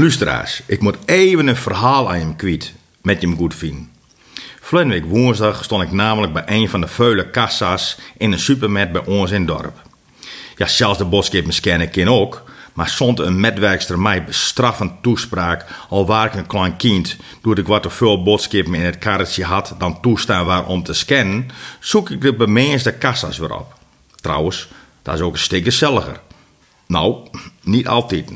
Luisteraars, ik moet even een verhaal aan je kwijt, met je goed week woensdag stond ik namelijk bij een van de vele kassa's in een supermarkt bij ons in het dorp. Ja, zelfs de boskip kennen ken ook, maar stond een medwerkster mij bestraffend toespraak, al waar ik een klein kind, doordat ik wat te veel boodschappen in het karretje had dan toestaan waar om te scannen, zoek ik de bemeeste kassa's weer op. Trouwens, dat is ook een stuk gezelliger. Nou, niet altijd.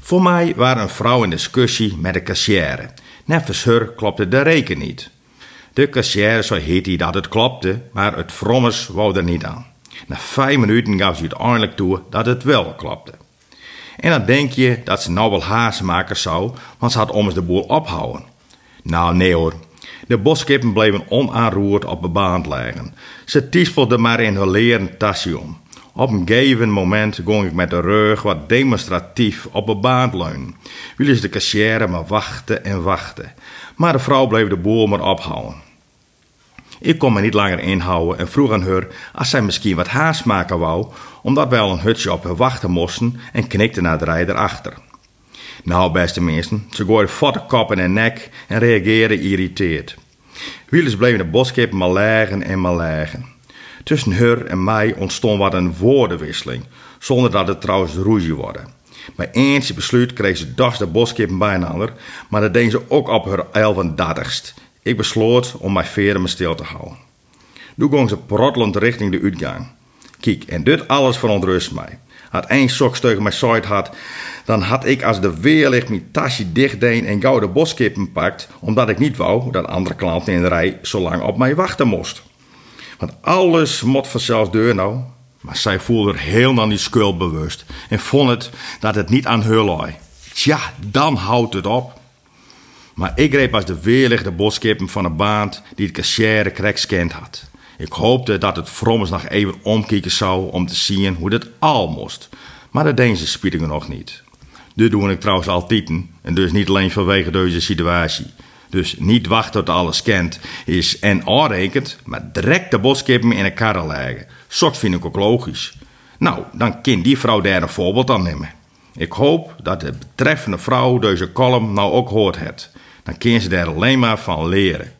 Voor mij waren een vrouw in discussie met de kassière. Neffens haar klopte de reken niet. De kassière zei hij dat het klopte, maar het frommes wou er niet aan. Na vijf minuten gaf ze uiteindelijk toe dat het wel klopte. En dan denk je dat ze nou wel haast maken zou, want ze had ommers de boel ophouden. Nou, nee hoor. De boskippen bleven onaanroerd op de baan liggen. Ze tiespelden maar in hun leren tasje om. Op een gegeven moment ging ik met de rug wat demonstratief op de baan leunen. De kassière maar wachten en wachten. Maar de vrouw bleef de boel maar ophouden. Ik kon me niet langer inhouden en vroeg aan haar als zij misschien wat haast maken wou, omdat wij al een hutje op haar wachten moesten en knikte naar de rijder achter. Nou, beste mensen, ze gooiden votte koppen en nek en reageerden irriteerd. Wielers bleven de boskippen maar lagen en maar lagen. Tussen haar en mij ontstond wat een woordenwisseling, zonder dat het trouwens ruzie worden. Bij eens besluit kreeg ze das de boskippen bijna, maar dat deed ze ook op haar 31 Ik besloot om mijn veren me stil te houden. Toen ging ze prottelend richting de uitgang. Kijk, en dit alles verontrust mij. Had één sokstuk mij zoiets had, dan had ik als de weerlicht mijn tasje dichtdeen en gauw de boskippen pakt, omdat ik niet wou dat andere klanten in de rij zo lang op mij wachten moest. Want alles mot vanzelf deur nou. Maar zij voelde er heel niet schuld bewust en vond het dat het niet aan haar lag. Tja, dan houdt het op. Maar ik greep als de weerlicht de boskippen van een baand die het kassière kreks kent had. Ik hoopte dat het Frommes nog even omkijken zou om te zien hoe dit al moest. Maar dat deden ze spiedingen nog niet. Dit doe ik trouwens altijd en dus niet alleen vanwege deze situatie. Dus niet wachten tot alles kent is en aanrekent, maar direct de boskippen in een leggen. Soks vind ik ook logisch. Nou, dan kan die vrouw daar een voorbeeld aan nemen. Ik hoop dat de betreffende vrouw deze column nou ook hoort heeft. Dan kan ze daar alleen maar van leren.